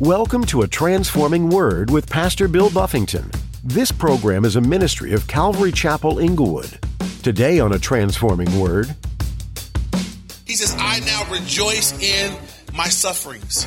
Welcome to A Transforming Word with Pastor Bill Buffington. This program is a ministry of Calvary Chapel Inglewood. Today on A Transforming Word, He says, I now rejoice in my sufferings.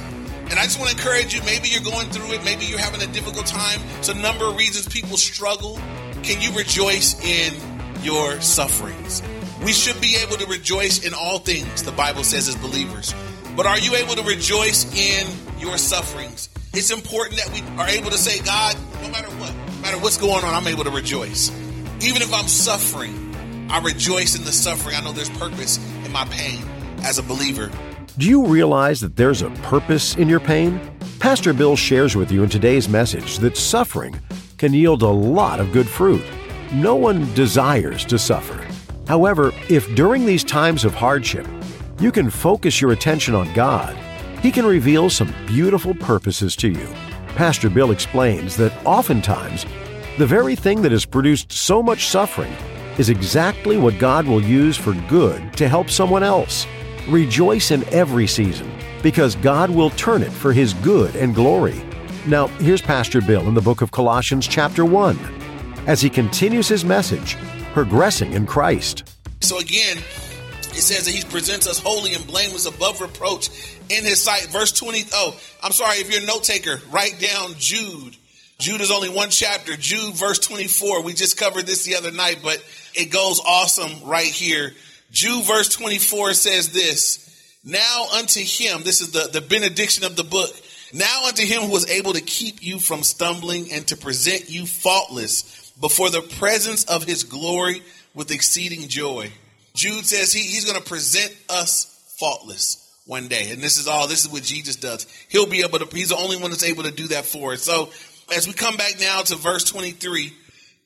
And I just want to encourage you, maybe you're going through it, maybe you're having a difficult time. It's a number of reasons people struggle. Can you rejoice in your sufferings? We should be able to rejoice in all things, the Bible says as believers. But are you able to rejoice in your sufferings? It's important that we are able to say, God, no matter what, no matter what's going on, I'm able to rejoice. Even if I'm suffering, I rejoice in the suffering. I know there's purpose in my pain as a believer. do you realize that there's a purpose in your pain? Pastor Bill shares with you in today's message that suffering can yield a lot of good fruit. No one desires to suffer. However, if during these times of hardship, you can focus your attention on God, He can reveal some beautiful purposes to you. Pastor Bill explains that oftentimes, the very thing that has produced so much suffering is exactly what God will use for good to help someone else. Rejoice in every season because God will turn it for His good and glory. Now, here's Pastor Bill in the book of Colossians, chapter 1, as he continues his message, Progressing in Christ. So again, it says that he presents us holy and blameless above reproach in his sight. Verse 20. Oh, I'm sorry. If you're a note taker, write down Jude. Jude is only one chapter. Jude, verse 24. We just covered this the other night, but it goes awesome right here. Jude, verse 24 says this Now unto him, this is the, the benediction of the book. Now unto him who was able to keep you from stumbling and to present you faultless before the presence of his glory with exceeding joy. Jude says he, he's going to present us faultless one day. And this is all, this is what Jesus does. He'll be able to, he's the only one that's able to do that for us. So as we come back now to verse 23,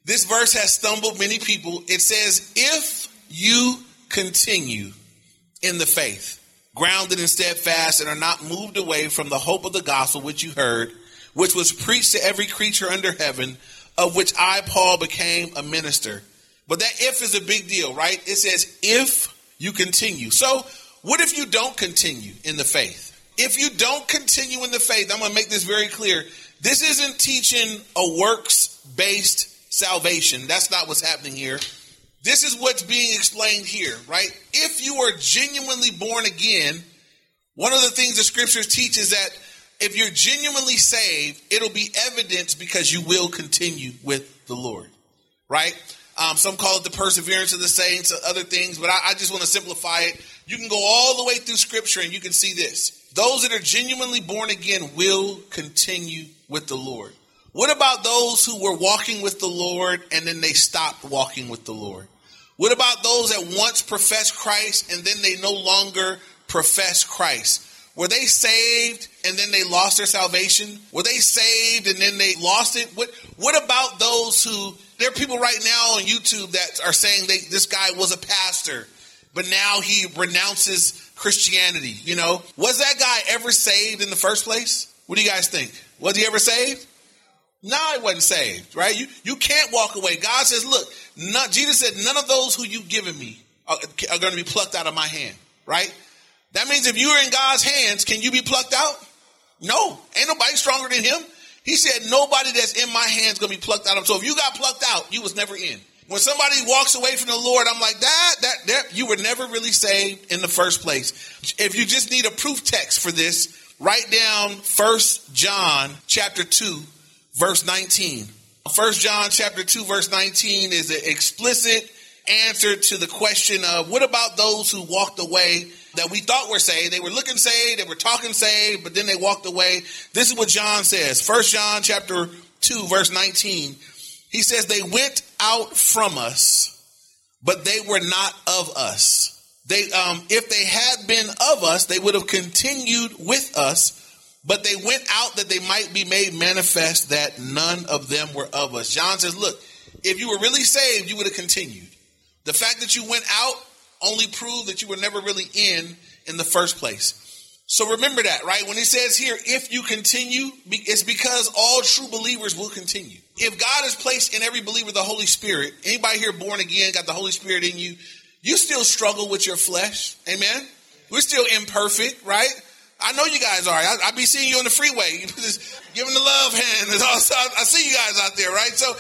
this verse has stumbled many people. It says, if you continue in the faith, grounded and steadfast, and are not moved away from the hope of the gospel which you heard, which was preached to every creature under heaven, of which I, Paul, became a minister. But that if is a big deal, right? It says, if you continue. So, what if you don't continue in the faith? If you don't continue in the faith, I'm going to make this very clear. This isn't teaching a works based salvation. That's not what's happening here. This is what's being explained here, right? If you are genuinely born again, one of the things the scriptures teach is that if you're genuinely saved, it'll be evidence because you will continue with the Lord, right? Um, some call it the perseverance of the saints, other things, but I, I just want to simplify it. You can go all the way through scripture and you can see this. Those that are genuinely born again will continue with the Lord. What about those who were walking with the Lord and then they stopped walking with the Lord? What about those that once professed Christ and then they no longer profess Christ? Were they saved and then they lost their salvation? Were they saved and then they lost it? What What about those who? There are people right now on YouTube that are saying they, this guy was a pastor, but now he renounces Christianity. You know, was that guy ever saved in the first place? What do you guys think? Was he ever saved? No, he wasn't saved, right? You you can't walk away. God says, look, not, Jesus said, none of those who you've given me are, are going to be plucked out of my hand, right? That means if you're in God's hands, can you be plucked out? No, ain't nobody stronger than him. He said, nobody that's in my hands gonna be plucked out. So if you got plucked out, you was never in. When somebody walks away from the Lord, I'm like, that, that, that, you were never really saved in the first place. If you just need a proof text for this, write down First John chapter 2, verse 19. First John chapter 2, verse 19 is an explicit answer to the question of what about those who walked away that we thought were saved. They were looking saved, they were talking saved, but then they walked away. This is what John says. First John chapter 2 verse 19. He says they went out from us, but they were not of us. They um if they had been of us, they would have continued with us, but they went out that they might be made manifest that none of them were of us. John says, look, if you were really saved, you would have continued. The fact that you went out only proved that you were never really in in the first place. So remember that, right? When he says here, if you continue, it's because all true believers will continue. If God has placed in every believer the Holy Spirit, anybody here born again, got the Holy Spirit in you, you still struggle with your flesh. Amen. We're still imperfect, right? I know you guys are. I, I be seeing you on the freeway, just giving the love hand. I see you guys out there, right? So,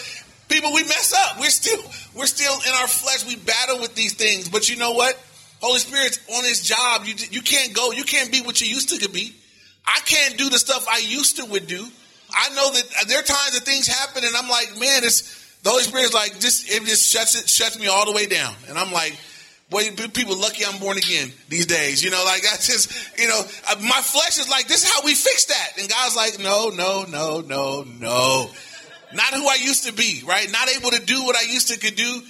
people, we mess up. We're still, we're still in our flesh. We battle with these things. But you know what? Holy Spirit's on His job. You, you can't go. You can't be what you used to be. I can't do the stuff I used to would do. I know that there are times that things happen, and I'm like, man, it's the Holy Spirit's like just it just shuts it shuts me all the way down, and I'm like Boy, people lucky I'm born again these days. You know, like that's just, you know, my flesh is like, this is how we fix that. And God's like, no, no, no, no, no. Not who I used to be, right? Not able to do what I used to could do.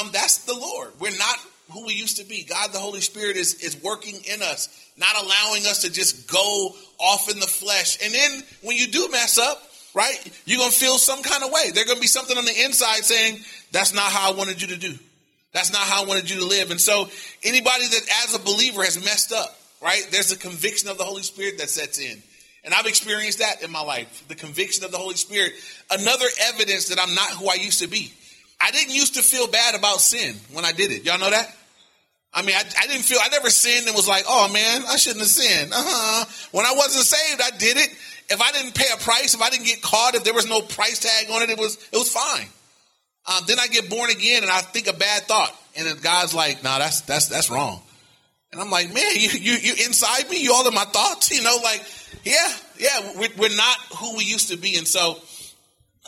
Um, that's the Lord. We're not who we used to be. God, the Holy Spirit is, is working in us, not allowing us to just go off in the flesh. And then when you do mess up, right, you're going to feel some kind of way. There's going to be something on the inside saying, that's not how I wanted you to do. That's not how I wanted you to live. And so anybody that as a believer has messed up, right? There's a conviction of the Holy Spirit that sets in. And I've experienced that in my life, the conviction of the Holy Spirit. Another evidence that I'm not who I used to be. I didn't used to feel bad about sin when I did it. Y'all know that? I mean, I, I didn't feel, I never sinned and was like, oh man, I shouldn't have sinned. Uh-huh. When I wasn't saved, I did it. If I didn't pay a price, if I didn't get caught, if there was no price tag on it, it was, it was fine. Um, then I get born again and I think a bad thought. And then God's like, nah, that's, that's, that's wrong. And I'm like, man, you, you, you inside me, you all of my thoughts, you know, like, yeah, yeah, we're, we're not who we used to be. And so,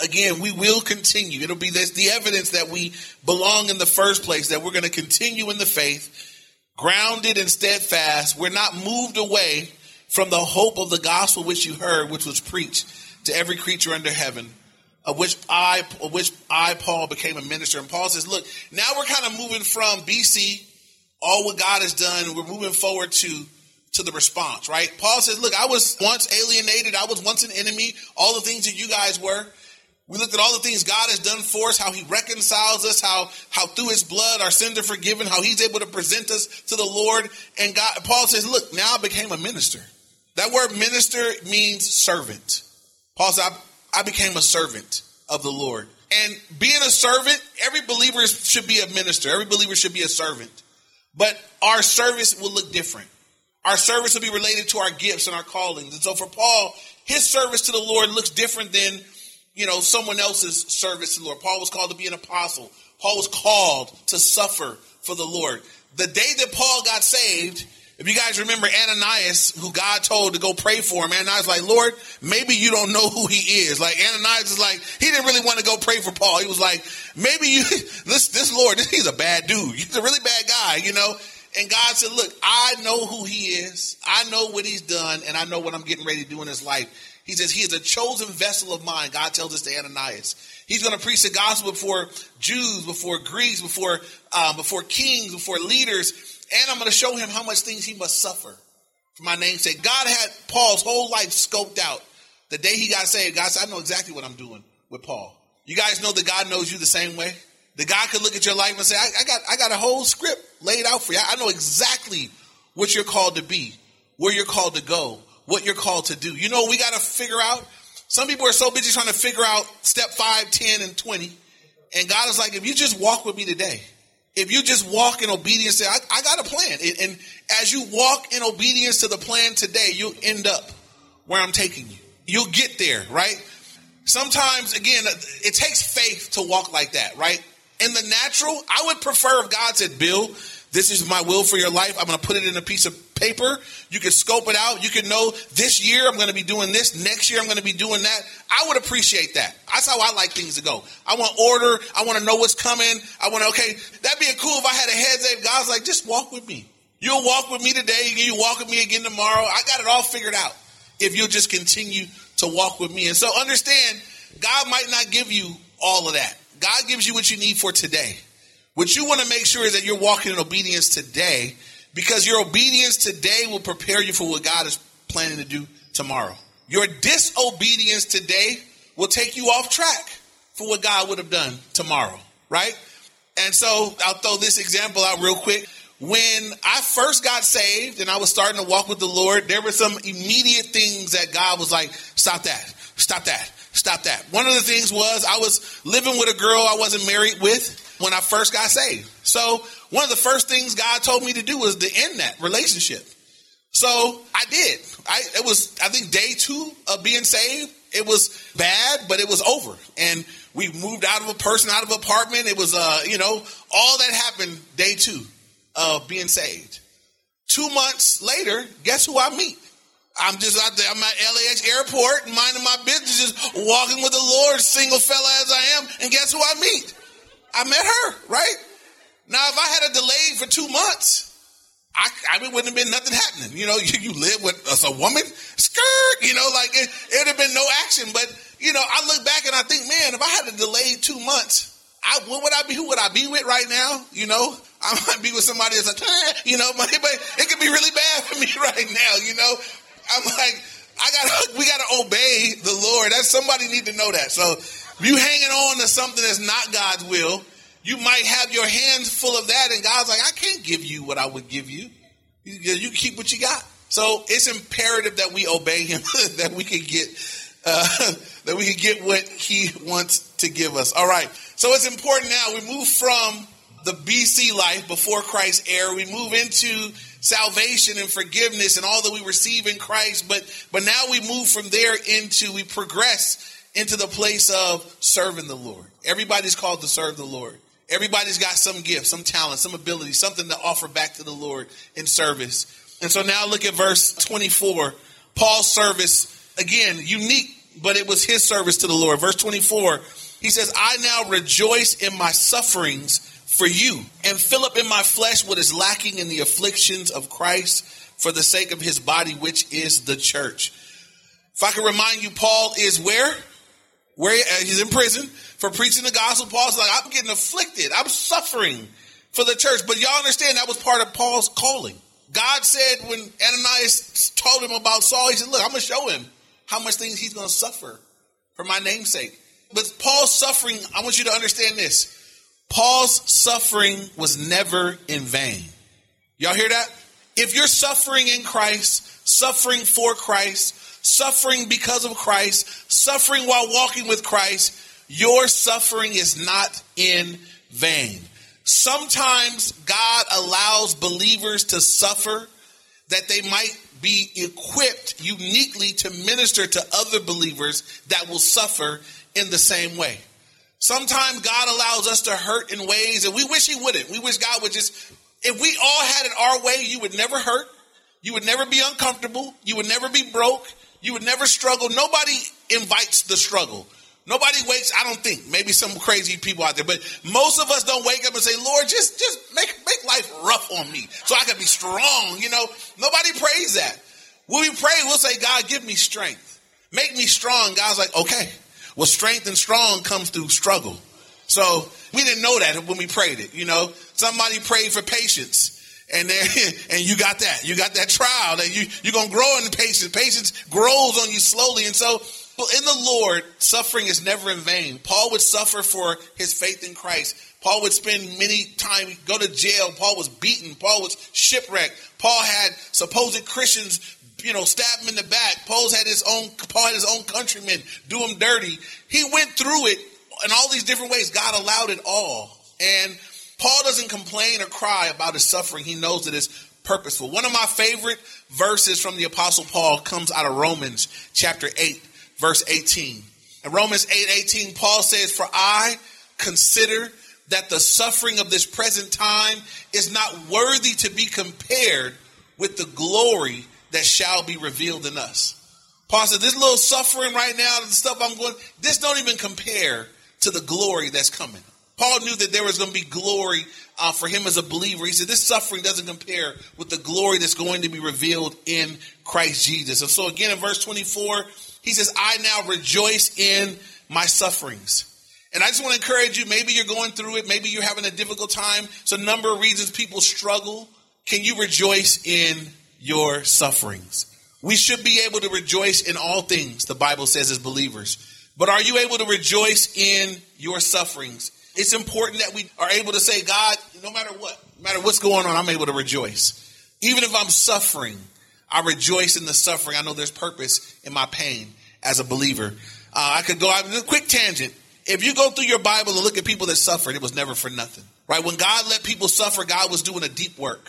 again, we will continue. It'll be this, the evidence that we belong in the first place, that we're going to continue in the faith, grounded and steadfast. We're not moved away from the hope of the gospel which you heard, which was preached to every creature under heaven of which I, of which I, Paul, became a minister. And Paul says, look, now we're kind of moving from BC, all what God has done, we're moving forward to, to the response, right? Paul says, look, I was once alienated. I was once an enemy. All the things that you guys were. We looked at all the things God has done for us, how he reconciles us, how, how through his blood our sins are forgiven, how he's able to present us to the Lord. And God, Paul says, look, now I became a minister. That word minister means servant. Paul said, I became a servant of the Lord. And being a servant, every believer should be a minister. Every believer should be a servant. But our service will look different. Our service will be related to our gifts and our callings. And so for Paul, his service to the Lord looks different than, you know, someone else's service to the Lord. Paul was called to be an apostle. Paul was called to suffer for the Lord. The day that Paul got saved, if you guys remember Ananias, who God told to go pray for him, Ananias like, Lord, maybe you don't know who he is. Like Ananias is like, he didn't really want to go pray for Paul. He was like, maybe you, this, this Lord, he's a bad dude. He's a really bad guy, you know? And God said, look, I know who he is. I know what he's done and I know what I'm getting ready to do in his life. He says, he is a chosen vessel of mine. God tells us to Ananias. He's going to preach the gospel before Jews, before Greeks, before, um, before kings, before leaders and I'm going to show him how much things he must suffer for my name's sake. God had Paul's whole life scoped out. The day he got saved, God said, I know exactly what I'm doing with Paul. You guys know that God knows you the same way? That God could look at your life and say, I, I got, I got a whole script laid out for you. I know exactly what you're called to be, where you're called to go, what you're called to do. You know, we got to figure out. Some people are so busy trying to figure out step 5, 10, and 20. And God is like, if you just walk with me today, if you just walk in obedience, I, I got a plan. And, and as you walk in obedience to the plan today, you'll end up where I'm taking you. You'll get there, right? Sometimes, again, it takes faith to walk like that, right? In the natural, I would prefer if God said, Bill, this is my will for your life. I'm going to put it in a piece of paper. You can scope it out. You can know this year I'm going to be doing this. Next year I'm going to be doing that. I would appreciate that. That's how I like things to go. I want order. I want to know what's coming. I want to, okay, that'd be cool if I had a heads up. God's like, just walk with me. You'll walk with me today. You walk with me again tomorrow. I got it all figured out if you'll just continue to walk with me. And so understand, God might not give you all of that. God gives you what you need for today. What you want to make sure is that you're walking in obedience today because your obedience today will prepare you for what God is planning to do tomorrow. Your disobedience today will take you off track for what God would have done tomorrow, right? And so I'll throw this example out real quick. When I first got saved and I was starting to walk with the Lord, there were some immediate things that God was like, stop that, stop that, stop that. One of the things was I was living with a girl I wasn't married with when I first got saved. So one of the first things God told me to do was to end that relationship. So I did. I it was I think day two of being saved. It was bad, but it was over. And we moved out of a person, out of an apartment. It was uh, you know, all that happened day two of being saved. Two months later, guess who I meet? I'm just out there. I'm at LAX airport, minding my business, just walking with the Lord, single fella as I am. And guess who I meet? I met her, right? Now, if I had a delay for two months, I, I mean, wouldn't have been nothing happening. You know, you, you live with as a woman, skirt, you know, like it, it would have been no action. But, you know, I look back and I think, man, if I had a delay two months, I, what would I be? Who would I be with right now? You know, I might be with somebody that's like, eh, you know, but, but it could be really bad for me right now. You know, I'm like, I gotta, we gotta obey the Lord. That somebody need to know that. So, you hanging on to something that's not God's will, you might have your hands full of that, and God's like, I can't give you what I would give you. You, keep what you got. So it's imperative that we obey Him, that we can get uh, that we can get what He wants to give us. All right. So it's important now. We move from the BC life before Christ's era. We move into salvation and forgiveness and all that we receive in Christ. But but now we move from there into we progress into the place of serving the Lord. Everybody's called to serve the Lord. Everybody's got some gift, some talent, some ability, something to offer back to the Lord in service. And so now look at verse 24. Paul's service, again, unique, but it was his service to the Lord. Verse 24, he says, I now rejoice in my sufferings for you and fill up in my flesh what is lacking in the afflictions of Christ for the sake of his body, which is the church. If I can remind you, Paul is where? Where uh, he's in prison for preaching the gospel. Paul's like, I'm getting afflicted. I'm suffering for the church. But y'all understand that was part of Paul's calling. God said when Ananias told him about Saul, he said, Look, I'm going to show him how much things he's going to suffer for my namesake. But Paul's suffering, I want you to understand this. Paul's suffering was never in vain. Y'all hear that? If you're suffering in Christ, suffering for Christ, suffering because of Christ, suffering while walking with Christ, your suffering is not in vain. Sometimes God allows believers to suffer that they might be equipped uniquely to minister to other believers that will suffer in the same way. Sometimes God allows us to hurt in ways and we wish He wouldn't. We wish God would just, if we all had it our way, you would never hurt. You would never be uncomfortable. You would never be broke. You would never struggle. Nobody invites the struggle. Nobody wakes, I don't think, maybe some crazy people out there, but most of us don't wake up and say, Lord, just, just make, make life rough on me so I can be strong. You know, nobody prays that. When we pray, we'll say, God, give me strength. Make me strong. God's like, okay. Well, strength and strong comes through struggle. So we didn't know that when we prayed it. You know, somebody prayed for patience. And and you got that. You got that trial that you, you're to grow in patience. Patience grows on you slowly. And so in the Lord, suffering is never in vain. Paul would suffer for his faith in Christ. Paul would spend many time, go to jail. Paul was beaten. Paul was shipwrecked. Paul had supposed Christians, you know, stab him in the back. paul's had his own, Paul had his own countrymen do him dirty. He went through it in all these different ways. God allowed it all. And Paul doesn't complain or cry about his suffering. He knows that it's purposeful. One of my favorite verses from the apostle Paul comes out of Romans chapter 8 verse 18. In Romans 8 18, Paul says, For I consider that the suffering of this present time is not worthy to be compared with the glory that shall be revealed in us. Paul said, This little suffering right now, the stuff I'm going, this don't even compare to the glory that's coming. Paul knew that there was going to be glory uh, for him as a believer. He said, This suffering doesn't compare with the glory that's going to be revealed in Christ Jesus. And so, again, in verse 24, he says, I now rejoice in my sufferings. And I just want to encourage you, maybe you're going through it, maybe you're having a difficult time. So a number of reasons people struggle. Can you rejoice in your sufferings? We should be able to rejoice in all things, the Bible says as believers. But are you able to rejoice in your sufferings? It's important that we are able to say, God, no matter what, no matter what's going on, I'm able to rejoice. Even if I'm suffering, I rejoice in the suffering. I know there's purpose in my pain as a believer. Uh, I could go out a quick tangent. If you go through your Bible and look at people that suffered, it was never for nothing, right? When God let people suffer, God was doing a deep work.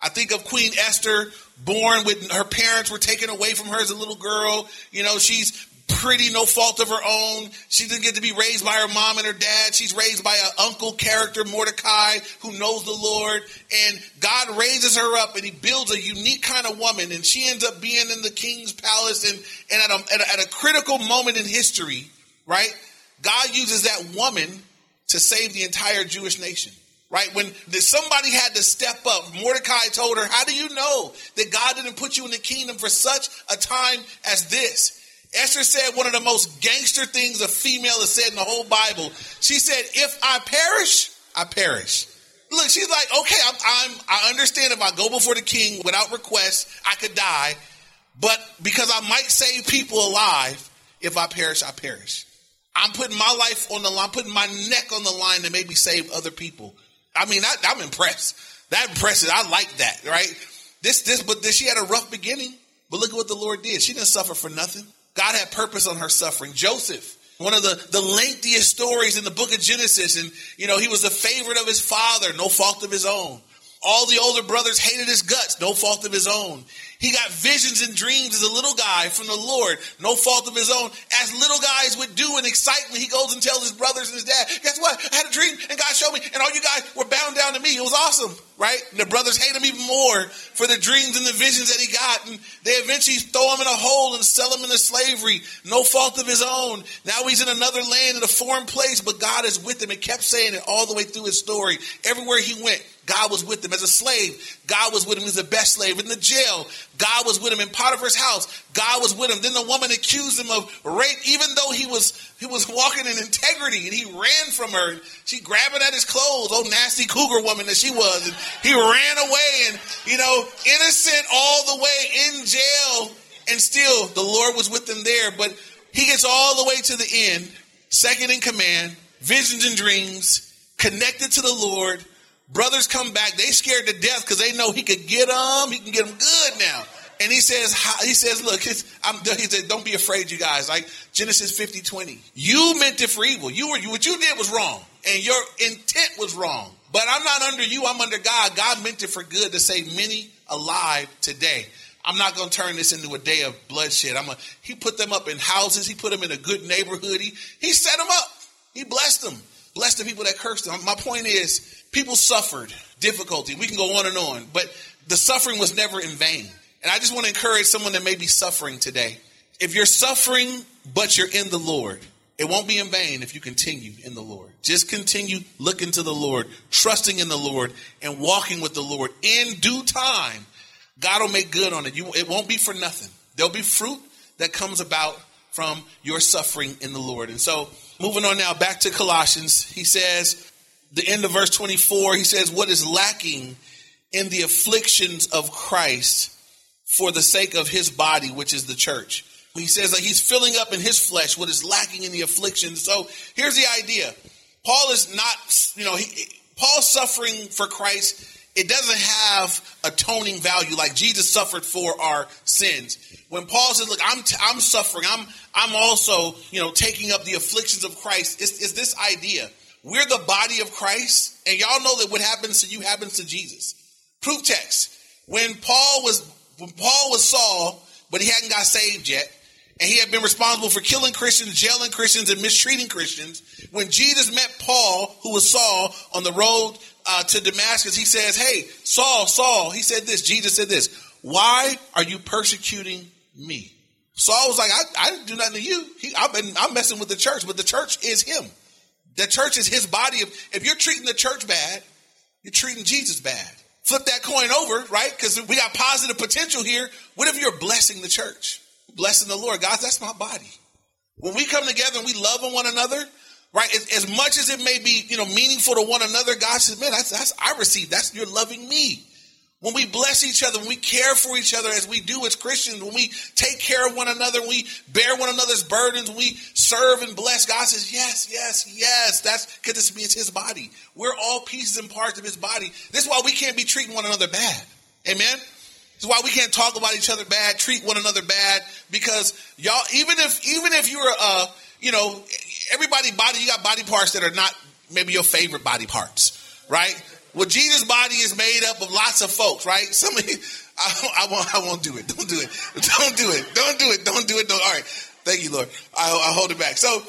I think of Queen Esther, born with her parents were taken away from her as a little girl. You know, she's pretty, no fault of her own. She didn't get to be raised by her mom and her dad. She's raised by an uncle character, Mordecai, who knows the Lord. And God raises her up and he builds a unique kind of woman. And she ends up being in the king's palace. And, and at, a, at, a, at a critical moment in history, right? God uses that woman to save the entire Jewish nation right? When somebody had to step up, Mordecai told her, How do you know that God didn't put you in the kingdom for such a time as this? Esther said one of the most gangster things a female has said in the whole Bible. She said, "If I perish, I perish." Look, she's like, "Okay, I'm, I'm I understand if I go before the king without request, I could die, but because I might save people alive, if I perish, I perish. I'm putting my life on the line, I'm putting my neck on the line to maybe save other people. I mean, I, I'm impressed. That impresses. I like that, right? This, this, but this, she had a rough beginning. But look at what the Lord did. She didn't suffer for nothing. God had purpose on her suffering. Joseph, one of the, the lengthiest stories in the book of Genesis. And, you know, he was the favorite of his father, no fault of his own. All the older brothers hated his guts, no fault of his own. He got visions and dreams as a little guy from the Lord, no fault of his own. As little guys would do in excitement, he goes and tells his brothers and his dad, Guess what? I had a dream and God showed me, and all you guys were bound down to me. It was awesome, right? And the brothers hate him even more for the dreams and the visions that he got. And they eventually throw him in a hole and sell him into slavery, no fault of his own. Now he's in another land in a foreign place, but God is with him and kept saying it all the way through his story. Everywhere he went, God was with him as a slave. God was with him He's the best slave in the jail. God was with him in Potiphar's house. God was with him. Then the woman accused him of rape, even though he was he was walking in integrity, and he ran from her. She grabbing at his clothes, oh nasty cougar woman that she was, and he ran away, and you know, innocent all the way in jail, and still the Lord was with him there. But he gets all the way to the end, second in command, visions and dreams, connected to the Lord Brothers come back. They scared to death because they know he could get them. He can get them good now. And he says, he says, look, he said, don't be afraid, you guys. Like Genesis 50, 20. You meant it for evil. You were, what you did was wrong. And your intent was wrong. But I'm not under you. I'm under God. God meant it for good to save many alive today. I'm not going to turn this into a day of bloodshed. I'm a, he put them up in houses. He put them in a good neighborhood. He, he set them up. He blessed them. Blessed the people that cursed them. My point is, People suffered difficulty. We can go on and on, but the suffering was never in vain. And I just want to encourage someone that may be suffering today. If you're suffering, but you're in the Lord, it won't be in vain if you continue in the Lord. Just continue looking to the Lord, trusting in the Lord, and walking with the Lord. In due time, God will make good on it. You, it won't be for nothing. There'll be fruit that comes about from your suffering in the Lord. And so, moving on now back to Colossians, he says, the end of verse 24, he says, What is lacking in the afflictions of Christ for the sake of his body, which is the church? He says that he's filling up in his flesh what is lacking in the affliction. So here's the idea Paul is not, you know, he, Paul's suffering for Christ. It doesn't have atoning value like Jesus suffered for our sins. When Paul says, "Look, I'm t- I'm suffering. I'm I'm also you know taking up the afflictions of Christ," it's, it's this idea we're the body of Christ, and y'all know that what happens to you happens to Jesus. Proof text. When Paul was when Paul was Saul, but he hadn't got saved yet, and he had been responsible for killing Christians, jailing Christians, and mistreating Christians. When Jesus met Paul, who was Saul, on the road uh, to Damascus, he says, "Hey, Saul, Saul." He said this. Jesus said this. Why are you persecuting me? Saul was like, I, I didn't do nothing to you. He, I've been, I'm messing with the church, but the church is him. The church is his body. If you're treating the church bad, you're treating Jesus bad. Flip that coin over, right? Because we got positive potential here. What if you're blessing the church? Blessing the Lord. God, that's my body. When we come together and we love on one another, right? As, much as it may be, you know, meaningful to one another, God says, man, that's, that's I receive. That's you're loving me. When we bless each other, when we care for each other as we do as Christians, when we take care of one another, we bear one another's burdens, we serve and bless, God says, yes, yes, yes. That's because this means his body. We're all pieces and parts of his body. This is why we can't be treating one another bad. Amen? This is why we can't talk about each other bad, treat one another bad, because y'all, even if, even if you're, uh, you know, everybody body, you got body parts that are not maybe your favorite body parts, right? Well, Jesus' body is made up of lots of folks, right? Some of you, I, I, won't, I won't do it. Don't do it. Don't do it. Don't do it. Don't do it. Don't. All right. Thank you, Lord. I, I hold it back. So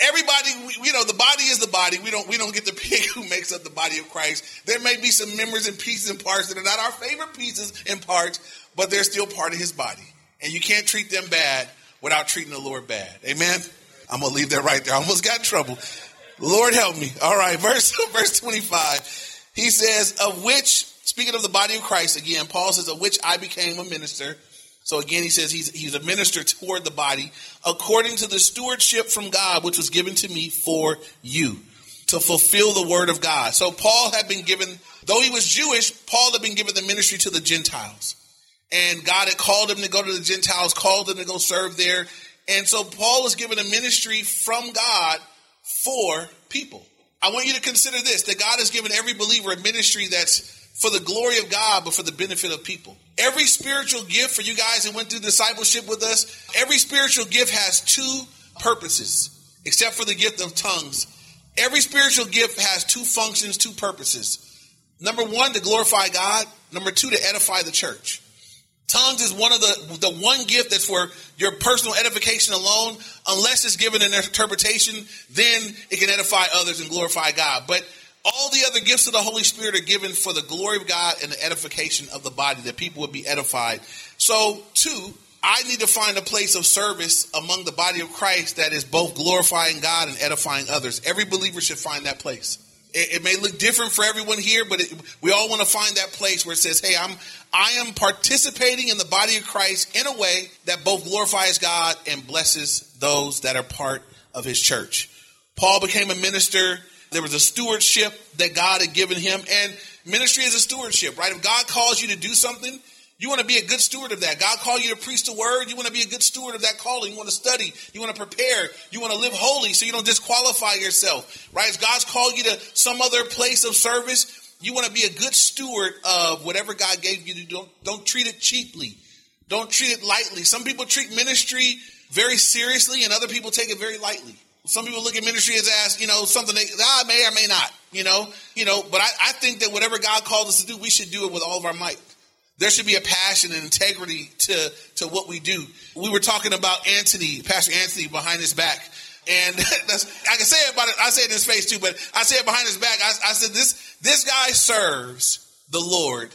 everybody, you know, the body is the body. We don't we don't get to pick who makes up the body of Christ. There may be some members and pieces and parts that are not our favorite pieces and parts, but they're still part of His body, and you can't treat them bad without treating the Lord bad. Amen. I'm gonna leave that right there. I almost got in trouble. Lord help me. All right, verse verse 25. He says, of which, speaking of the body of Christ again, Paul says, of which I became a minister. So again, he says he's, he's a minister toward the body according to the stewardship from God, which was given to me for you to fulfill the word of God. So Paul had been given, though he was Jewish, Paul had been given the ministry to the Gentiles. And God had called him to go to the Gentiles, called him to go serve there. And so Paul was given a ministry from God for people. I want you to consider this that God has given every believer a ministry that's for the glory of God, but for the benefit of people. Every spiritual gift for you guys that went through discipleship with us, every spiritual gift has two purposes, except for the gift of tongues. Every spiritual gift has two functions, two purposes. Number one, to glorify God. Number two, to edify the church. Tongues is one of the the one gift that's for your personal edification alone. Unless it's given an interpretation, then it can edify others and glorify God. But all the other gifts of the Holy Spirit are given for the glory of God and the edification of the body, that people would be edified. So, two, I need to find a place of service among the body of Christ that is both glorifying God and edifying others. Every believer should find that place. It, it may look different for everyone here, but it, we all want to find that place where it says, "Hey, I'm I am participating in the body of Christ in a way that both glorifies God and blesses those that are part of His church." Paul became a minister. There was a stewardship that God had given him, and ministry is a stewardship, right? If God calls you to do something, you want to be a good steward of that. God called you to preach the word. You want to be a good steward of that calling. You want to study. You want to prepare. You want to live holy so you don't disqualify yourself, right? If God's called you to some other place of service, you want to be a good steward of whatever God gave you to do. Don't, don't treat it cheaply. Don't treat it lightly. Some people treat ministry very seriously and other people take it very lightly. Some people look at ministry as, as you know, something that ah, I may or may not, you know, you know, but I, I think that whatever God called us to do, we should do it with all of our might. There should be a passion and integrity to, to what we do. We were talking about Anthony, Pastor Anthony, behind his back. And I can say it about it. I say it in his face too, but I say it behind his back. I, I said this this guy serves the Lord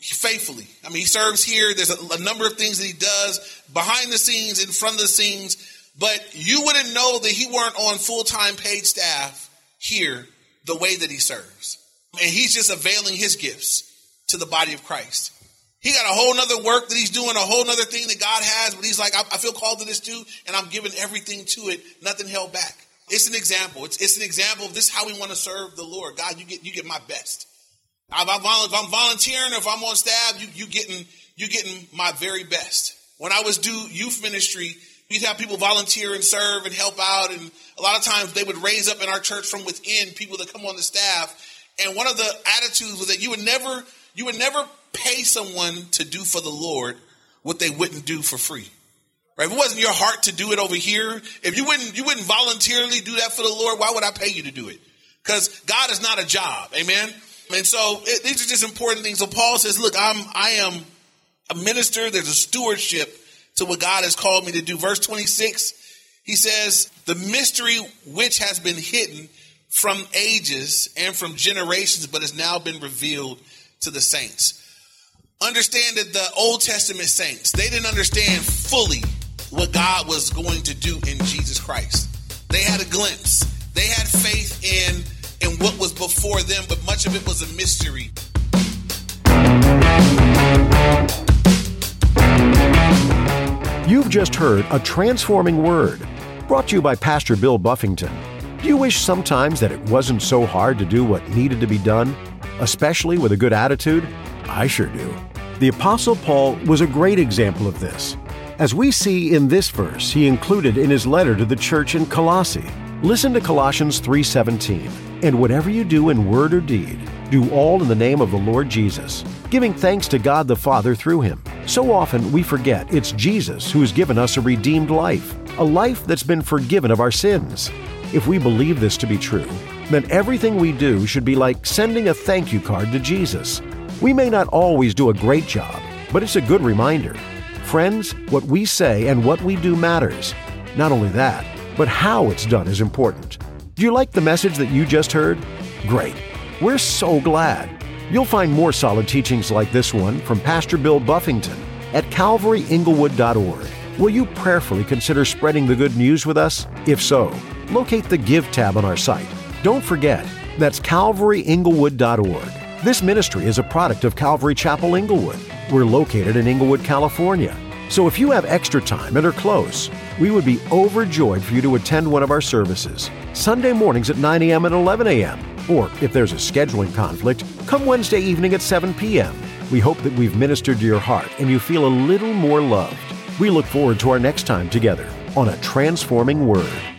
faithfully. I mean, he serves here. There's a, a, number of things that he does behind the scenes, in front of the scenes, but you wouldn't know that he weren't on full time paid staff here the way that he serves. And he's just availing his gifts to the body of Christ. He got a whole nother work that he's doing, a whole nother thing that God has, but he's like, I, I feel called to this too, and I'm giving everything to it, nothing held back. It's an example. It's, it's an example of this how we want to serve the Lord. God, you get you get my best. If I'm, volunteering, if I'm on staff, you you getting you getting my very best. When I was do youth ministry, we'd have people volunteer and serve and help out, and a lot of times they would raise up in our church from within people that come on the staff. And one of the attitudes was that you would never you would never pay someone to do for the Lord what they wouldn't do for free. Right? If it wasn't your heart to do it over here, if you wouldn't you wouldn't voluntarily do that for the Lord, why would I pay you to do it? Because God is not a job. Amen. And so it, these are just important things. So Paul says, look, I'm I am a minister, there's a stewardship to what God has called me to do. Verse 26, he says, the mystery which has been hidden from ages and from generations, but has now been revealed to the saints understand that the Old Testament saints, they didn't understand fully what God was going to do in Jesus Christ. They had a glimpse. They had faith in in what was before them, but much of it was a mystery. You've just heard a transforming word brought to you by Pastor Bill Buffington. Do you wish sometimes that it wasn't so hard to do what needed to be done, especially with a good attitude? I sure do. The Apostle Paul was a great example of this. As we see in this verse, he included in his letter to the church in Colossae. Listen to Colossians 3:17. And whatever you do in word or deed, do all in the name of the Lord Jesus, giving thanks to God the Father through him. So often we forget it's Jesus who has given us a redeemed life, a life that's been forgiven of our sins. If we believe this to be true, then everything we do should be like sending a thank you card to Jesus. We may not always do a great job, but it's a good reminder. Friends, what we say and what we do matters. Not only that, but how it's done is important. Do you like the message that you just heard? Great. We're so glad. You'll find more solid teachings like this one from Pastor Bill Buffington at calvaryinglewood.org. Will you prayerfully consider spreading the good news with us? If so, locate the Give tab on our site. Don't forget, that's calvaryinglewood.org. This ministry is a product of Calvary Chapel Inglewood. We're located in Inglewood, California. So if you have extra time and are close, we would be overjoyed for you to attend one of our services. Sunday mornings at 9 a.m. and 11 a.m. Or if there's a scheduling conflict, come Wednesday evening at 7 p.m. We hope that we've ministered to your heart and you feel a little more loved. We look forward to our next time together on A Transforming Word.